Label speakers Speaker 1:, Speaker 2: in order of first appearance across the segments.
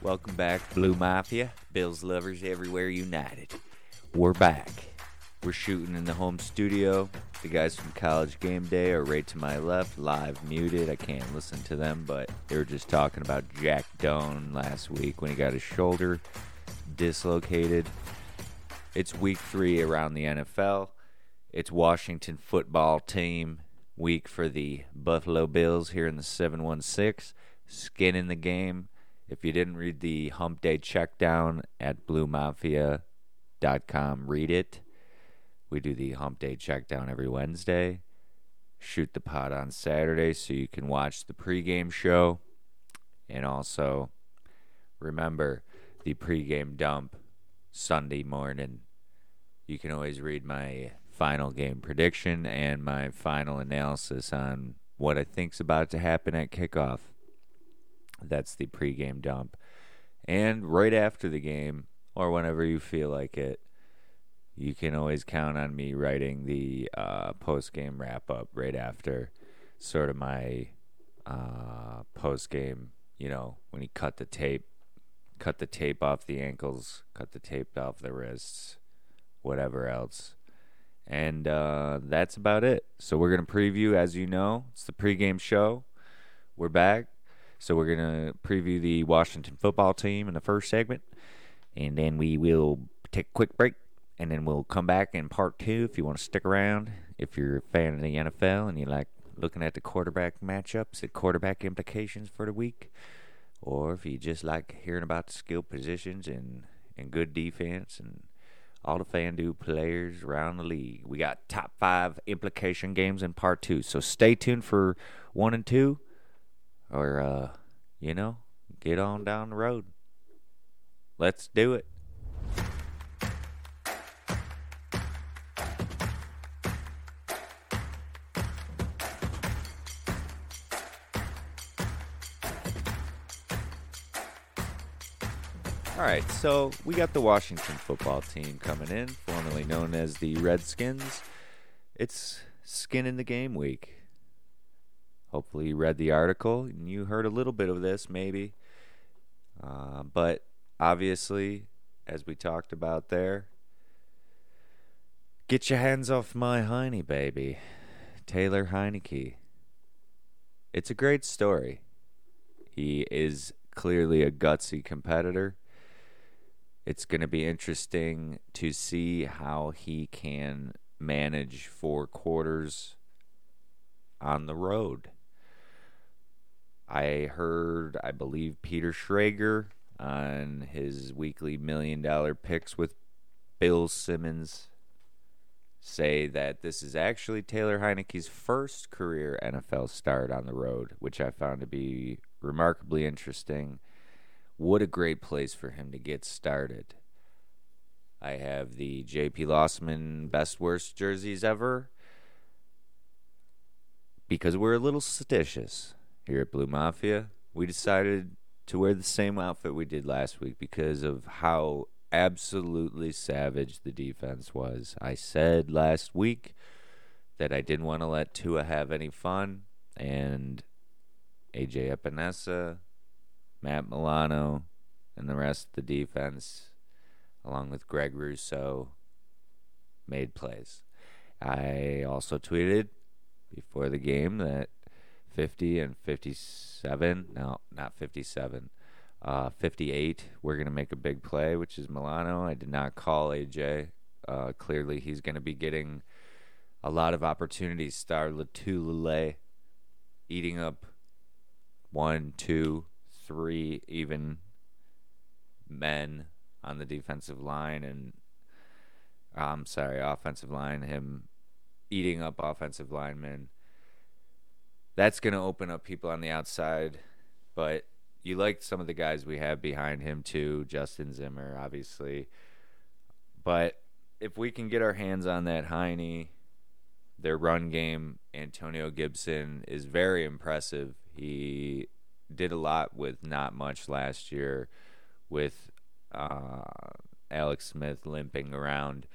Speaker 1: Welcome back, Blue Mafia. Bills lovers everywhere united. We're back. We're shooting in the home studio. The guys from College Game Day are right to my left, live muted. I can't listen to them, but they were just talking about Jack Doan last week when he got his shoulder dislocated. It's week three around the NFL. It's Washington football team week for the Buffalo Bills here in the 716. Skin in the game. If you didn't read the Hump Day checkdown at BlueMafia.com, read it. We do the Hump Day checkdown every Wednesday. Shoot the pot on Saturday so you can watch the pregame show. And also, remember the pregame dump Sunday morning. You can always read my final game prediction and my final analysis on what I think's about to happen at kickoff. That's the pregame dump. And right after the game, or whenever you feel like it, you can always count on me writing the uh, post game wrap up right after sort of my uh, post game, you know, when he cut the tape, cut the tape off the ankles, cut the tape off the wrists, whatever else. And uh, that's about it. So we're going to preview, as you know, it's the pregame show. We're back. So we're going to preview the Washington football team in the first segment. And then we will take a quick break. And then we'll come back in part two if you want to stick around. If you're a fan of the NFL and you like looking at the quarterback matchups and quarterback implications for the week. Or if you just like hearing about the skill positions and, and good defense and all the FanDuel players around the league. We got top five implication games in part two. So stay tuned for one and two, or, uh, you know, get on down the road. Let's do it. All right, so we got the Washington football team coming in, formerly known as the Redskins. It's skin in the game week. Hopefully, you read the article and you heard a little bit of this, maybe. Uh, but obviously, as we talked about there, get your hands off my Heine, baby. Taylor Heinicke. It's a great story. He is clearly a gutsy competitor it's going to be interesting to see how he can manage four quarters on the road. I heard, I believe, Peter Schrager on his weekly million dollar picks with Bill Simmons say that this is actually Taylor Heinicke's first career NFL start on the road, which I found to be remarkably interesting what a great place for him to get started. I have the JP Losman best worst jerseys ever because we're a little seditious here at Blue Mafia. We decided to wear the same outfit we did last week because of how absolutely savage the defense was. I said last week that I didn't want to let Tua have any fun, and AJ Epenesa Matt Milano, and the rest of the defense, along with Greg Rousseau, made plays. I also tweeted before the game that 50 and 57, no, not 57, uh, 58, we're going to make a big play, which is Milano. I did not call AJ. Uh, clearly, he's going to be getting a lot of opportunities. Star Lotulelei eating up one, two, three even men on the defensive line and I'm sorry, offensive line, him eating up offensive linemen. That's going to open up people on the outside, but you like some of the guys we have behind him too, Justin Zimmer, obviously. But if we can get our hands on that Heine, their run game, Antonio Gibson is very impressive. He did a lot with not much last year with uh, Alex Smith limping around.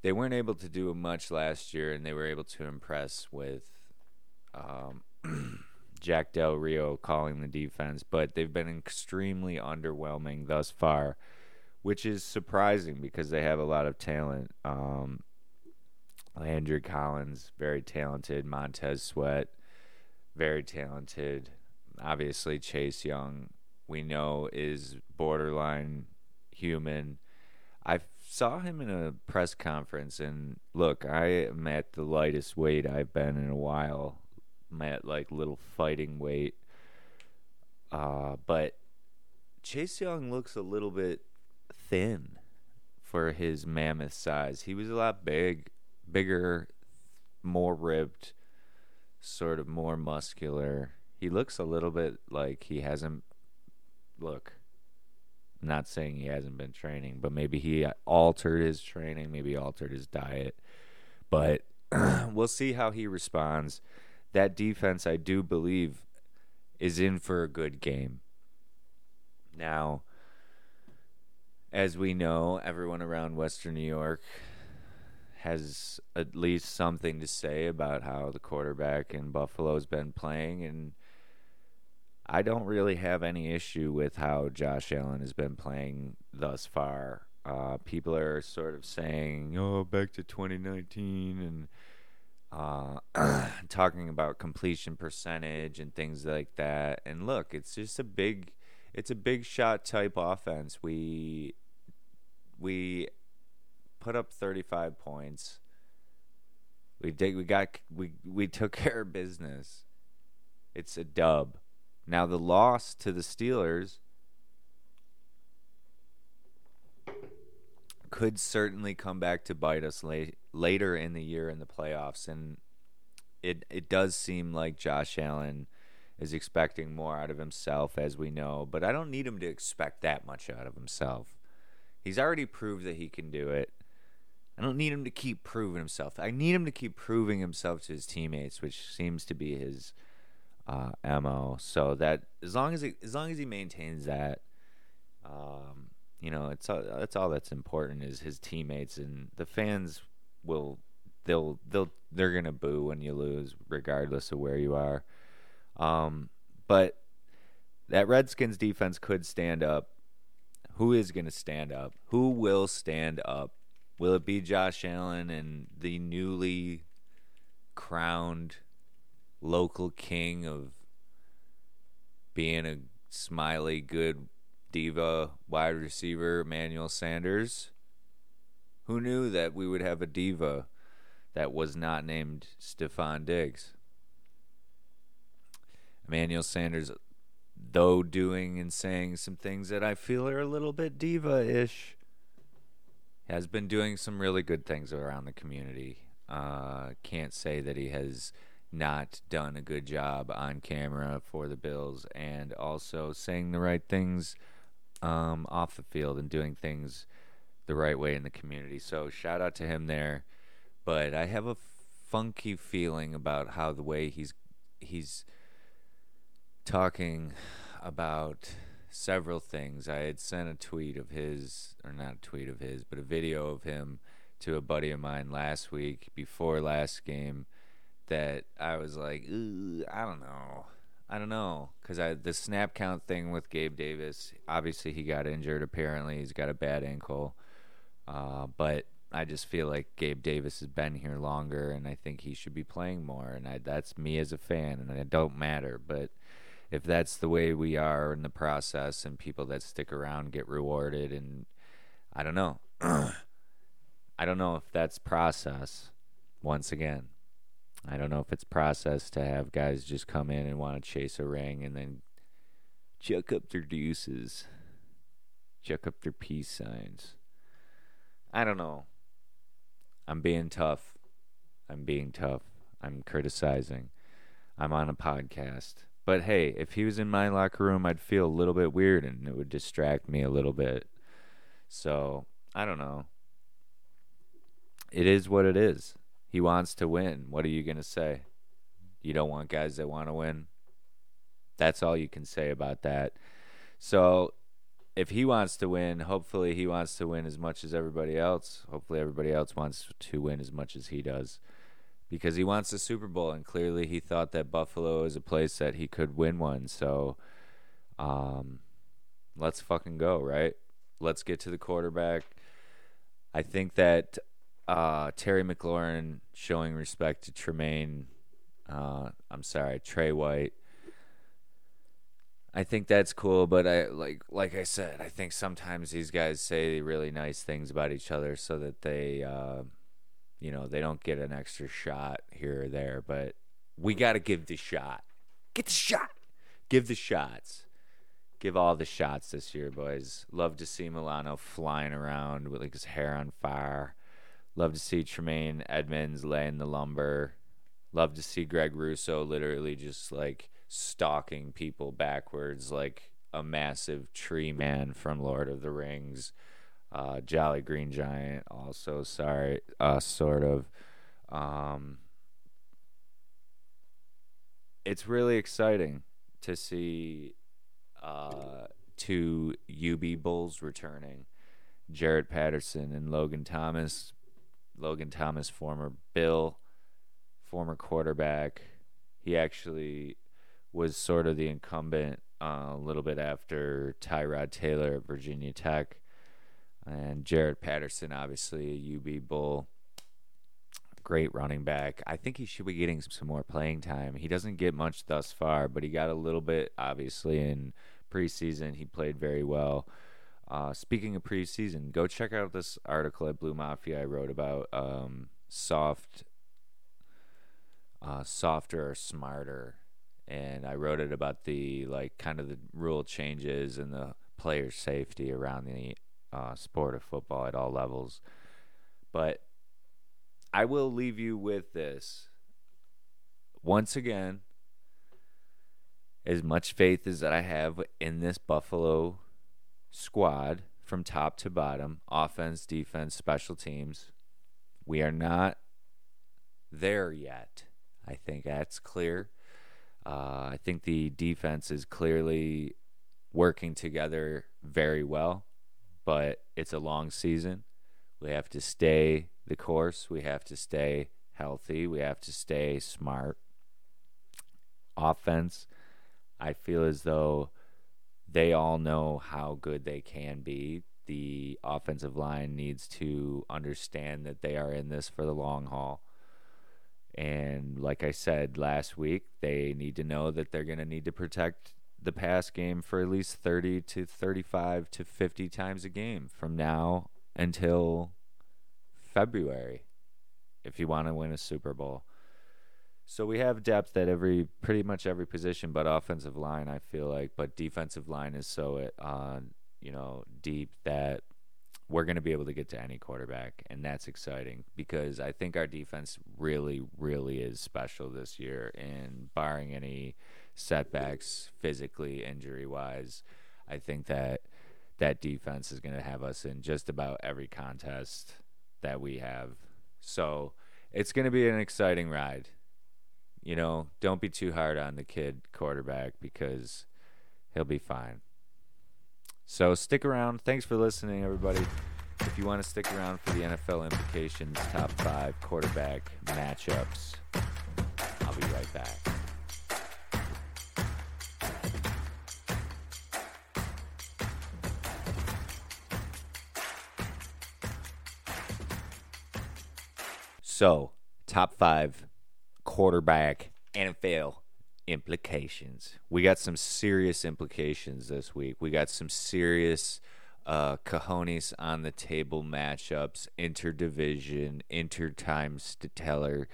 Speaker 1: They weren't able to do much last year, and they were able to impress with um, Jack Del Rio calling the defense, but they've been extremely underwhelming thus far, which is surprising because they have a lot of talent. Um, Landon Collins, very talented. Montez Sweat, very talented. Obviously, Chase Young, we know, is borderline human. I saw him in a press conference, and look, I am at the lightest weight I've been in a while. I'm like little fighting weight. Uh, but Chase Young looks a little bit thin for his mammoth size. He was a lot big bigger, more ribbed, sort of more muscular. He looks a little bit like he hasn't. Look, I'm not saying he hasn't been training, but maybe he altered his training, maybe altered his diet. But we'll see how he responds. That defense, I do believe, is in for a good game. Now, as we know, everyone around Western New York has at least something to say about how the quarterback in Buffalo's been playing and I don't really have any issue with how Josh Allen has been playing thus far. Uh, people are sort of saying, "Oh, back to 2019," and uh, talking about completion percentage and things like that. And look, it's just a big, it's a big shot type offense. We we put up 35 points. We did. We got. We we took care of business. It's a dub. Now the loss to the Steelers could certainly come back to bite us late, later in the year in the playoffs, and it it does seem like Josh Allen is expecting more out of himself, as we know. But I don't need him to expect that much out of himself. He's already proved that he can do it. I don't need him to keep proving himself. I need him to keep proving himself to his teammates, which seems to be his uh, mo. So that as long as he, as long as he maintains that, um, you know, it's all, that's all that's important is his teammates and the fans will they'll they'll they're gonna boo when you lose, regardless of where you are. Um, but that Redskins defense could stand up. Who is to stand up? Who will stand up Will it be Josh Allen and the newly crowned local king of being a smiley, good diva wide receiver, Emmanuel Sanders? Who knew that we would have a diva that was not named Stefon Diggs? Emmanuel Sanders, though doing and saying some things that I feel are a little bit diva ish, has been doing some really good things around the community. Uh, can't say that he has not done a good job on camera for the Bills and also saying the right things um, off the field and doing things the right way in the community. So shout out to him there. But I have a funky feeling about how the way he's he's talking about several things. I had sent a tweet of his, or not a tweet of his, but a video of him to a buddy of mine last week before last game that I was like, I don't know. I don't know because I the snap count thing with Gabe Davis. Obviously, he got injured. Apparently, he's got a bad ankle. Uh, but I just feel like Gabe Davis has been here longer, and I think he should be playing more. And I, that's me as a fan, and it don't matter. But if that's the way we are in the process and people that stick around get rewarded and I don't know. I don't know if that's process once again. I don't know if it's processed to have guys just come in and want to chase a ring and then chuck up their deuces, chuck up their peace signs. I don't know. I'm being tough. I'm being tough. I'm criticizing. I'm on a podcast. But hey, if he was in my locker room, I'd feel a little bit weird and it would distract me a little bit. So, I don't know. It is what it is. He wants to win. What are you going to say? You don't want guys that want to win? That's all you can say about that. So, if he wants to win, hopefully he wants to win as much as everybody else. Hopefully everybody else wants to win as much as he does. because he wants the Super Bowl, and clearly he thought that Buffalo is a place that he could win one. So, um, let's fucking go, right? Let's get to the quarterback. I think that uh, Terry McLaurin showing respect to Tremaine. Uh, I'm sorry, Trey White. I think that's cool, but I like like I said, I think sometimes these guys say really nice things about each other so that they, uh, you know, they don't get an extra shot here or there. But we got to give the shot. Get the shot. Give the shots. Give all the shots this year, boys. Love to see Milano flying around with like his hair on fire. Love to see Tremaine Edmunds laying the lumber. Love to see Greg Rousseau literally just like stalking people backwards like a massive tree man from Lord of the Rings. Uh, Jolly Green Giant, also sorry, uh, sort of. Um, it's really exciting to see uh, two UB Bulls returning. Jaret Patterson and Logan Thomas Logan Thomas, former Bill, former quarterback. He actually was sort of the incumbent uh, a little bit after Tyrod Taylor at Virginia Tech. And Jaret Patterson, obviously a UB Bull. Great running back. I think he should be getting some more playing time. He doesn't get much thus far, but he got a little bit, obviously, in preseason. He played very well. Uh, speaking of preseason, go check out this article at Blue Mafia I wrote about um, soft, uh, softer smarter, and I wrote it about the like kind of the rule changes and the player safety around the uh, sport of football at all levels. But I will leave you with this. Once again, as much faith as that I have in this Buffalo squad from top to bottom offense, defense, special teams. We are not there yet. I think that's clear. Uh, I think the defense is clearly working together very well, but it's a long season. We have to stay the course. We have to stay healthy. We have to stay smart. Offense, I feel as though they all know how good they can be. The offensive line needs to understand that they are in this for the long haul. And like I said last week, they need to know that they're going to need to protect the pass game for at least 30 to 35 to 50 times a game from now until February if you want to win a Super Bowl. So we have depth at every pretty much every position, but offensive line I feel like, but defensive line is so uh, you know deep that we're going to be able to get to any quarterback, and that's exciting because I think our defense really, really is special this year. And barring any setbacks, physically, injury wise, I think that that defense is going to have us in just about every contest that we have. So it's going to be an exciting ride you know, don't be too hard on the kid quarterback because he'll be fine. So stick around. Thanks for listening, everybody. If you want to stick around for the NFL implications, top five quarterback matchups, I'll be right back. So, top five quarterback NFL implications. We got some serious implications this week. We got some serious uh, cojones on the table matchups, interdivision, intertime stellar,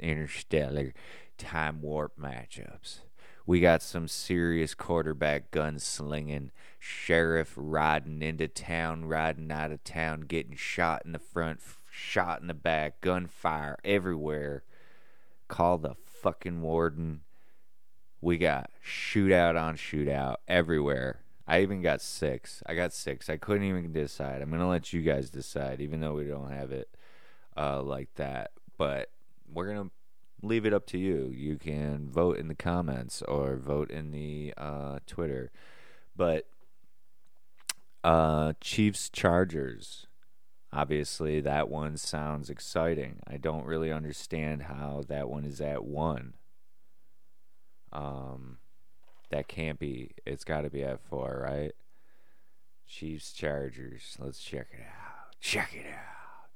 Speaker 1: interstellar, time warp matchups. We got some serious quarterback gunslinging, sheriff riding into town, riding out of town, getting shot in the front, shot in the back, gunfire everywhere call the fucking warden. We got shootout on shootout everywhere. I even got six. I got six. I couldn't even decide. I'm gonna let you guys decide, even though we don't have it uh, like that. But we're gonna leave it up to you. You can vote in the comments or vote in the uh, Twitter. But uh, Chiefs Chargers. Obviously, that one sounds exciting. I don't really understand how that one is at one. Um, that can't be. It's got to be at four, right? Chiefs Chargers. Let's check it out. Check it out.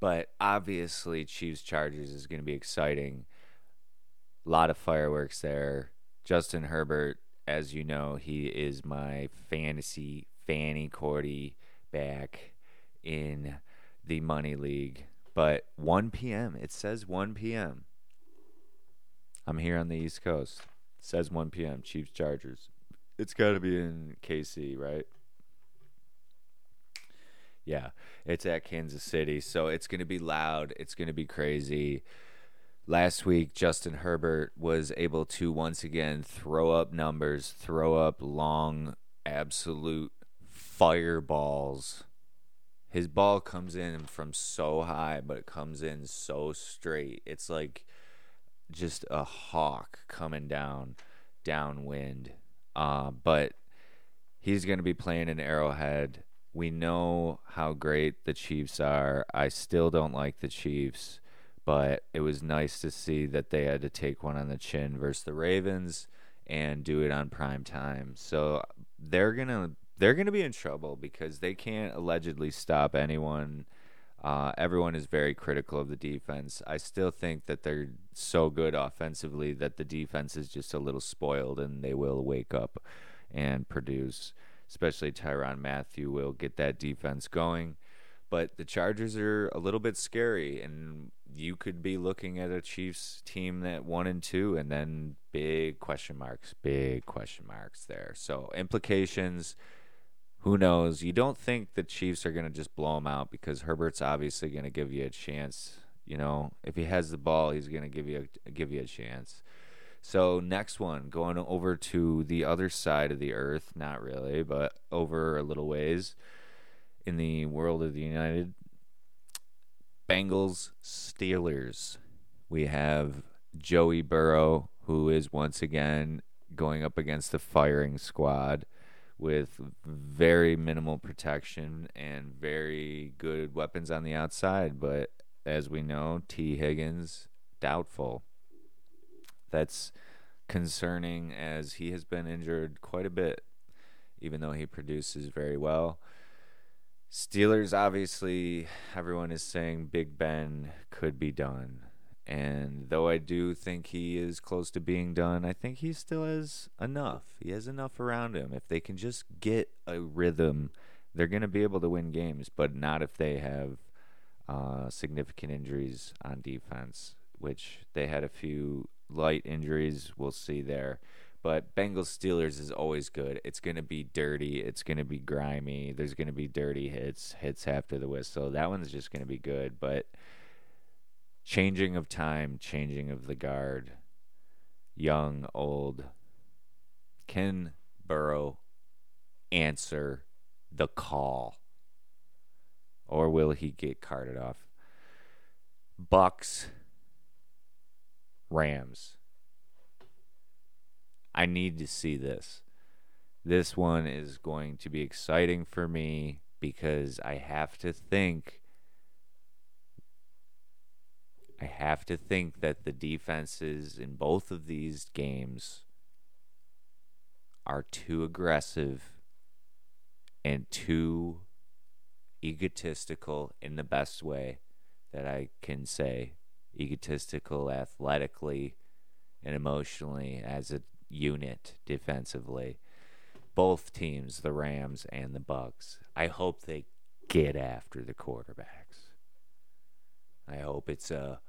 Speaker 1: But obviously, Chiefs Chargers is going to be exciting. A lot of fireworks there. Justin Herbert, as you know, he is my fantasy fanny cordy back in the money league. But 1 p.m. It says 1 p.m. I'm here on the East Coast. It says 1 p.m. Chiefs Chargers. It's got to be in KC, right? Yeah, it's at Kansas City, so it's going to be loud. It's going to be crazy. Last week, Justin Herbert was able to once again throw up numbers, throw up long, absolute fireballs. His ball comes in from so high, but it comes in so straight. It's like just a hawk coming down downwind. Uh, but he's going to be playing in Arrowhead. We know how great the Chiefs are. I still don't like the Chiefs, but it was nice to see that they had to take one on the chin versus the Ravens and do it on prime time. So they're going to they're going to be in trouble because they can't allegedly stop anyone uh, everyone is very critical of the defense. I still think that they're so good offensively that the defense is just a little spoiled and they will wake up and produce. Especially Tyrann Mathieu will get that defense going. But the Chargers are a little bit scary, and you could be looking at a Chiefs team that one and two, and then big question marks, big question marks there. So implications who knows? You don't think the Chiefs are going to just blow them out because Herbert's obviously going to give you a chance. You know, if he has the ball, he's going to give you a, give you a chance. So next one, going over to the other side of the earth, not really, but over a little ways in the world of the United. Bengals Steelers. We have Joey Burrow, who is once again going up against the firing squad with very minimal protection and very good weapons on the outside. But as we know, Tee Higgins, doubtful. That's concerning as he has been injured quite a bit, even though he produces very well. Steelers, obviously, everyone is saying Big Ben could be done. And though I do think he is close to being done, I think he still has enough. He has enough around him. If they can just get a rhythm, they're going to be able to win games, but not if they have uh, significant injuries on defense, which they had a few light injuries. We'll see there. But Bengals Steelers is always good. It's going to be dirty. It's going to be grimy. There's going to be dirty hits, hits after the whistle. That one's just going to be good. But changing of time, changing of the guard, young, old. Can Burrow answer the call? Or will he get carted off? Bucks, Rams. I need to see this. This one is going to be exciting for me because I have to think I have to think that the defenses in both of these games are too aggressive and too egotistical in the best way that I can say. Egotistical athletically and emotionally as a unit defensively. Both teams, the Rams and the Bucks. I hope they get after the quarterbacks. I hope it's a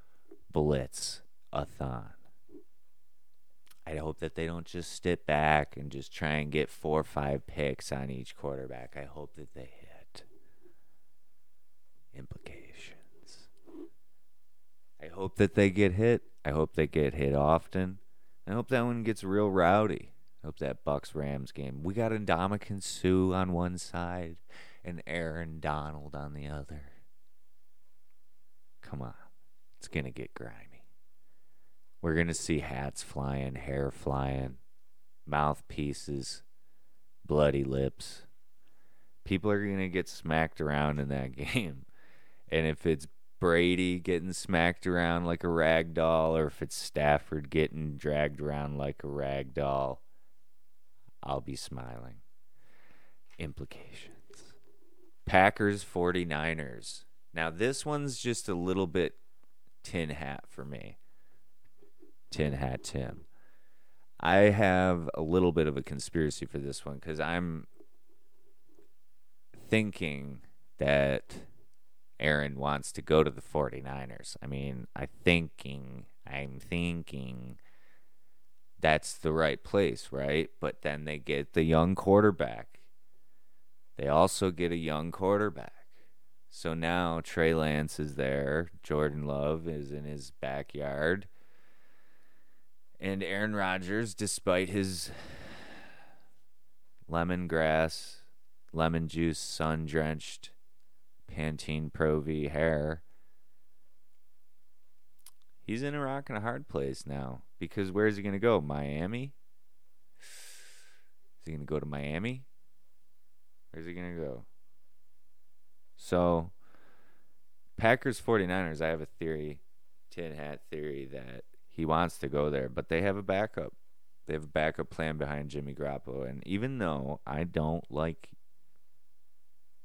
Speaker 1: blitz a thon. I hope that they don't just sit back and just try and get four or five picks on each quarterback. I hope that they hit. Implications. I hope that they get hit. I hope they get hit often. I hope that one gets real rowdy. I hope that Bucks Rams game. We got Ndamukong Suh on one side and Aaron Donald on the other. Come on. It's going to get grimy. We're going to see hats flying, hair flying, mouthpieces, bloody lips. People are going to get smacked around in that game. And if it's Brady getting smacked around like a rag doll, or if it's Stafford getting dragged around like a rag doll, I'll be smiling. Implications Packers 49ers. Now, this one's just a little bit tin hat for me. Tin hat Tim. I have a little bit of a conspiracy for this one because I'm thinking that Aaron wants to go to the 49ers. I mean, I thinking, I'm thinking that's the right place, right? But then they get the young quarterback. They also get a young quarterback. So now Trey Lance is there. Jordan Love is in his backyard. And Aaron Rodgers, despite his lemongrass, lemon juice, sun drenched Pantene Pro V hair, he's in a rock and a hard place now. Because where's he going to go? Miami? Is he going to go to Miami? Where's he going to go? So, Packers 49ers, I have a theory, tin hat theory, that he wants to go there, but they have a backup. They have a backup plan behind Jimmy Garoppolo. And even though I don't like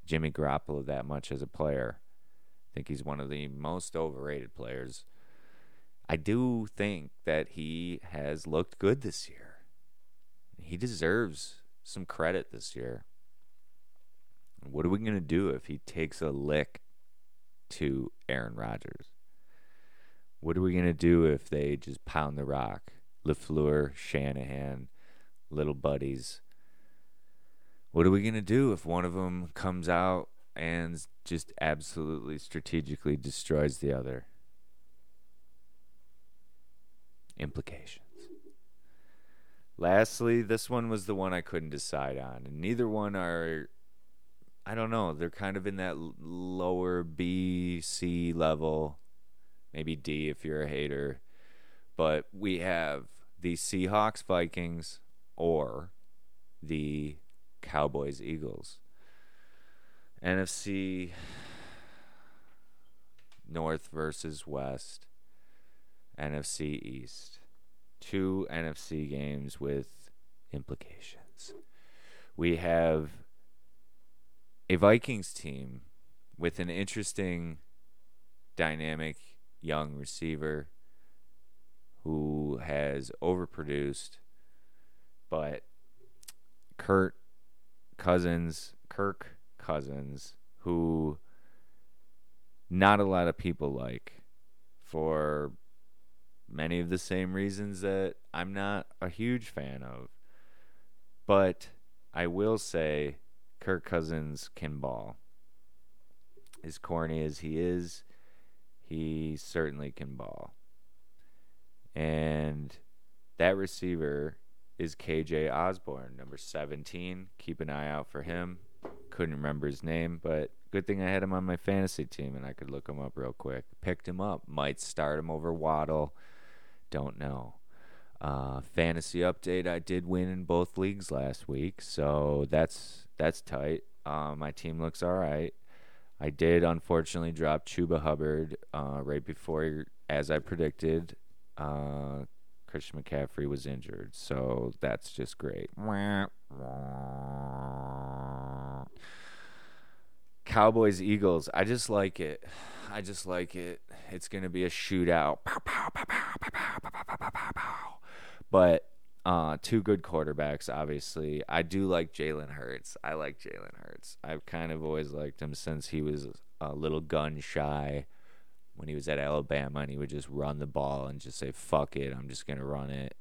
Speaker 1: Jimmy Garoppolo that much as a player, I think he's one of the most overrated players. I do think that he has looked good this year. He deserves some credit this year. What are we going to do if he takes a lick to Aaron Rodgers? What are we going to do if they just pound the rock? LaFleur, Shanahan, little buddies. What are we going to do if one of them comes out and just absolutely strategically destroys the other? Implications. Lastly, this one was the one I couldn't decide on, and neither one are I don't know. They're kind of in that lower B, C level, maybe D if you're a hater. But we have the Seahawks, Vikings, or the Cowboys, Eagles. NFC North versus West, NFC East. Two NFC games with implications. We have a Vikings team with an interesting, dynamic young receiver who has overproduced, but Kurt Cousins, Kirk Cousins, who not a lot of people like for many of the same reasons that I'm not a huge fan of. But I will say Kirk Cousins can ball. As corny as he is, he certainly can ball. And that receiver is KJ Osborne, number 17. Keep an eye out for him. Couldn't remember his name, but good thing I had him on my fantasy team and I could look him up real quick. Picked him up. Might start him over Waddle. Don't know. Uh, fantasy update: I did win in both leagues last week, so that's that's tight. Uh, my team looks all right. I did unfortunately drop Chuba Hubbard uh, right before, as I predicted. Uh, Christian McCaffrey was injured, so that's just great. Cowboys Eagles. I just like it. I just like it. It's gonna be a shootout. But uh, two good quarterbacks, obviously. I do like Jalen Hurts. I like Jalen Hurts. I've kind of always liked him since he was a little gun shy when he was at Alabama and he would just run the ball and just say, fuck it, I'm just going to run it.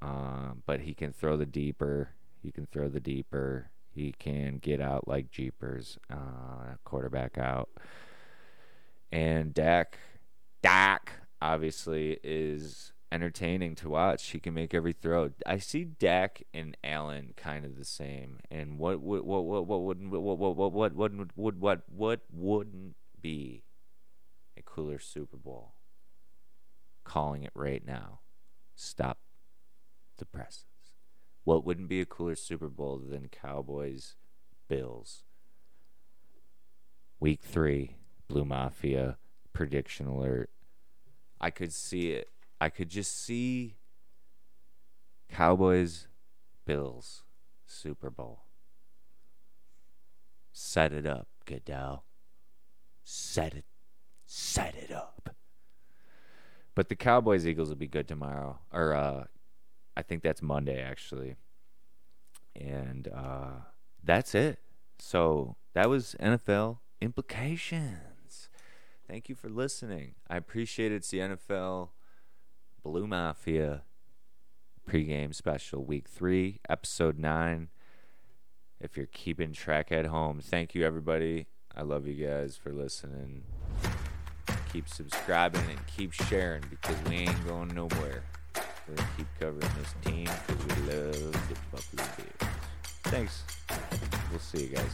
Speaker 1: Um, but he can throw the deeper. He can throw the deeper. He can get out like Jeepers, uh, quarterback out. And Dak, Dak, obviously, is entertaining to watch. He can make every throw. I see Dak and Allen kind of the same. And what what what what what would what what what what what would what what wouldn't be a cooler Super Bowl? Calling it right now. Stop the presses. What wouldn't be a cooler Super Bowl than Cowboys Bills? Week 3 Blue Mafia prediction alert. I could see it. I could just see Cowboys, Bills, Super Bowl. Set it up, Goodell. Set it, set it up. But the Cowboys Eagles will be good tomorrow, or uh, I think that's Monday actually, and uh, that's it. So that was NFL implications. Thank you for listening. I appreciate it. It's the NFL Blue Mafia pregame special, week three, episode nine. If you're keeping track at home, thank you, everybody. I love you guys for listening. Keep subscribing and keep sharing because we ain't going nowhere. We're going to keep covering this team because we love the Buffalo Bills. Thanks. We'll see you guys.